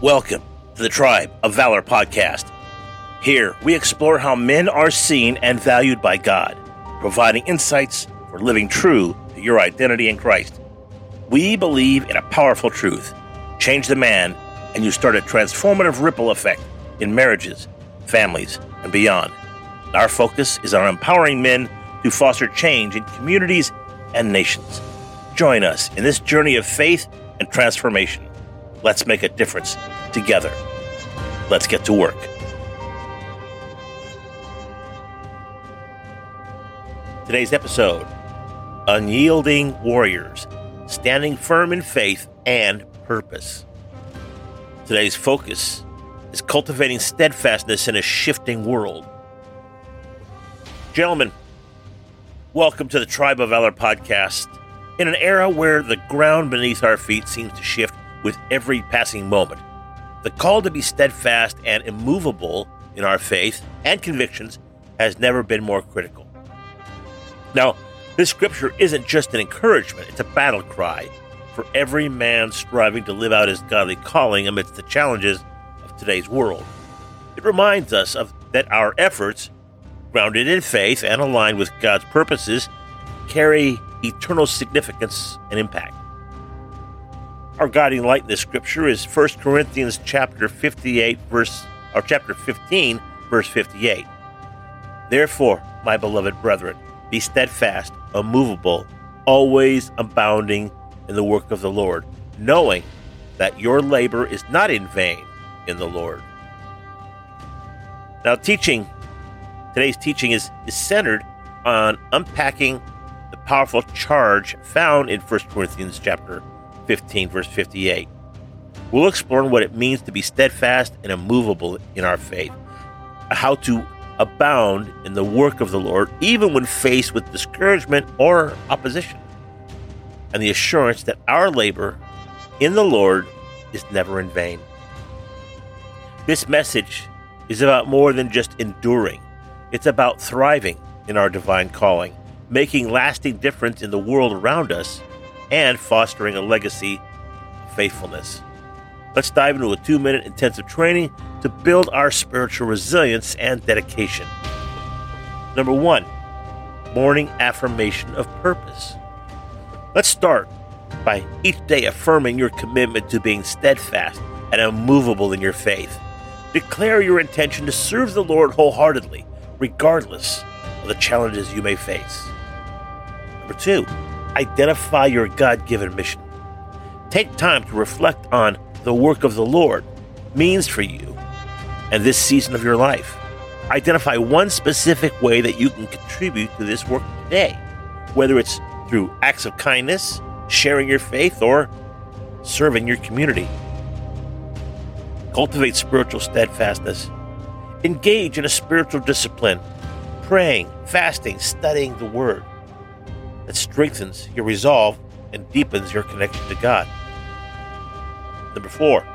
Welcome to the Tribe of Valor podcast. Here, we explore how men are seen and valued by God, providing insights for living true to your identity in Christ. We believe in a powerful truth change the man, and you start a transformative ripple effect in marriages, families, and beyond. Our focus is on empowering men to foster change in communities and nations. Join us in this journey of faith and transformation. Let's make a difference together. Let's get to work. Today's episode Unyielding Warriors, Standing Firm in Faith and Purpose. Today's focus is cultivating steadfastness in a shifting world. Gentlemen, welcome to the Tribe of Valor podcast. In an era where the ground beneath our feet seems to shift with every passing moment, the call to be steadfast and immovable in our faith and convictions has never been more critical. Now, this scripture isn't just an encouragement, it's a battle cry for every man striving to live out his godly calling amidst the challenges of today's world. It reminds us of that our efforts grounded in faith and aligned with God's purposes, carry eternal significance and impact. Our guiding light in this scripture is 1 Corinthians chapter 58 verse or chapter 15 verse 58. Therefore, my beloved brethren, be steadfast, immovable, always abounding in the work of the Lord, knowing that your labor is not in vain in the Lord. Now, teaching Today's teaching is, is centered on unpacking the powerful charge found in 1 Corinthians chapter 15, verse 58. We'll explore what it means to be steadfast and immovable in our faith, how to abound in the work of the Lord, even when faced with discouragement or opposition, and the assurance that our labor in the Lord is never in vain. This message is about more than just enduring. It's about thriving in our divine calling, making lasting difference in the world around us, and fostering a legacy of faithfulness. Let's dive into a two minute intensive training to build our spiritual resilience and dedication. Number one, morning affirmation of purpose. Let's start by each day affirming your commitment to being steadfast and immovable in your faith. Declare your intention to serve the Lord wholeheartedly regardless of the challenges you may face. Number two, identify your God given mission. Take time to reflect on the work of the Lord means for you and this season of your life. Identify one specific way that you can contribute to this work today, whether it's through acts of kindness, sharing your faith, or serving your community. Cultivate spiritual steadfastness Engage in a spiritual discipline, praying, fasting, studying the Word. That strengthens your resolve and deepens your connection to God. Number four,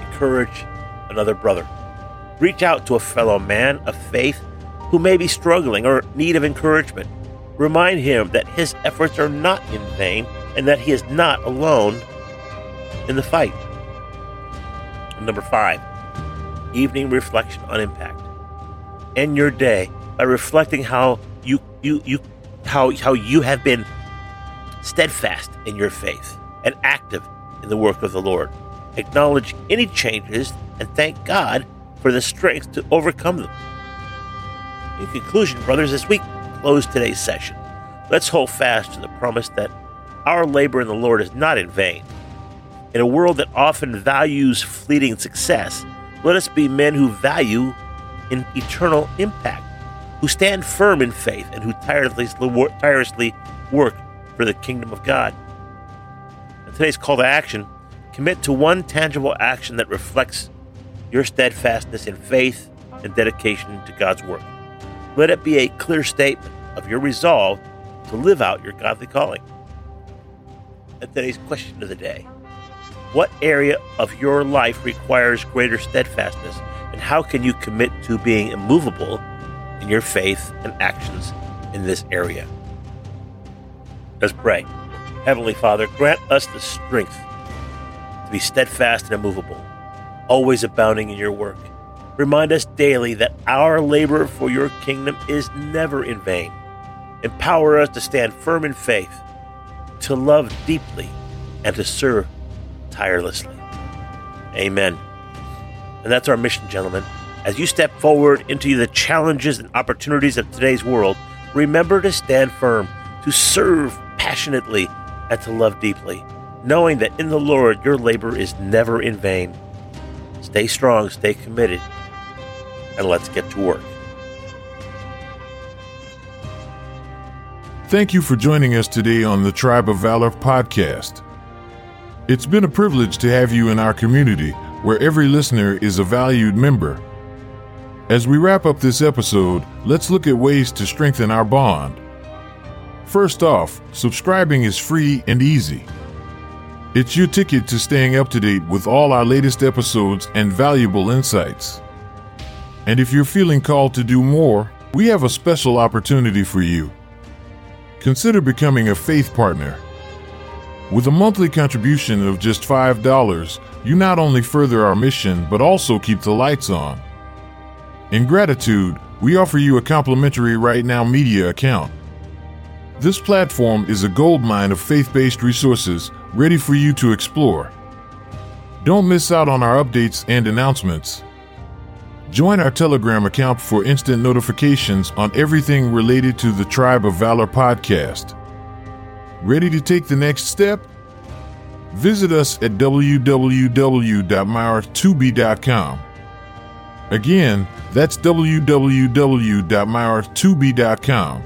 encourage another brother. Reach out to a fellow man of faith who may be struggling or need of encouragement. Remind him that his efforts are not in vain and that he is not alone in the fight. Number five, evening reflection on impact. End your day by reflecting how you you you how how you have been steadfast in your faith and active in the work of the Lord. Acknowledge any changes and thank God for the strength to overcome them. In conclusion, brothers, as we close today's session, let's hold fast to the promise that our labor in the Lord is not in vain. In a world that often values fleeting success, let us be men who value an eternal impact, who stand firm in faith, and who tirelessly work for the kingdom of God. In today's call to action, commit to one tangible action that reflects your steadfastness in faith and dedication to God's work. Let it be a clear statement of your resolve to live out your godly calling. And today's question of the day what area of your life requires greater steadfastness? And how can you commit to being immovable in your faith and actions in this area? Let's pray. Heavenly Father, grant us the strength to be steadfast and immovable. always abounding in your work. Remind us daily that our labor for your kingdom is never in vain. Empower us to stand firm in faith, to love deeply, and to serve tirelessly. Amen. And that's our mission, gentlemen. As you step forward into the challenges and opportunities of today's world, remember to stand firm, to serve passionately, and to love deeply, knowing that in the Lord your labor is never in vain. Stay strong, stay committed, and let's get to work. Thank you for joining us today on the Tribe of Valor podcast. It's been a privilege to have you in our community where every listener is a valued member. As we wrap up this episode, let's look at ways to strengthen our bond. First off, subscribing is free and easy. It's your ticket to staying up to date with all our latest episodes and valuable insights. And if you're feeling called to do more, we have a special opportunity for you. Consider becoming a faith partner. With a monthly contribution of just $5, you not only further our mission, but also keep the lights on. In gratitude, we offer you a complimentary Right Now Media account. This platform is a goldmine of faith based resources ready for you to explore. Don't miss out on our updates and announcements. Join our Telegram account for instant notifications on everything related to the Tribe of Valor podcast. Ready to take the next step? Visit us at www.myr2b.com. Again, that's www.myr2b.com.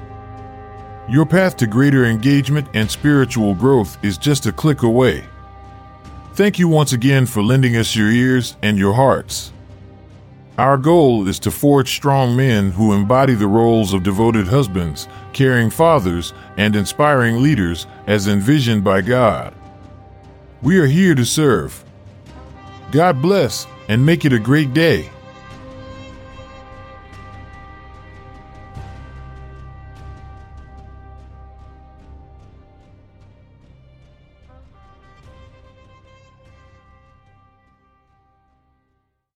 Your path to greater engagement and spiritual growth is just a click away. Thank you once again for lending us your ears and your hearts. Our goal is to forge strong men who embody the roles of devoted husbands, caring fathers, and inspiring leaders as envisioned by God. We are here to serve. God bless and make it a great day.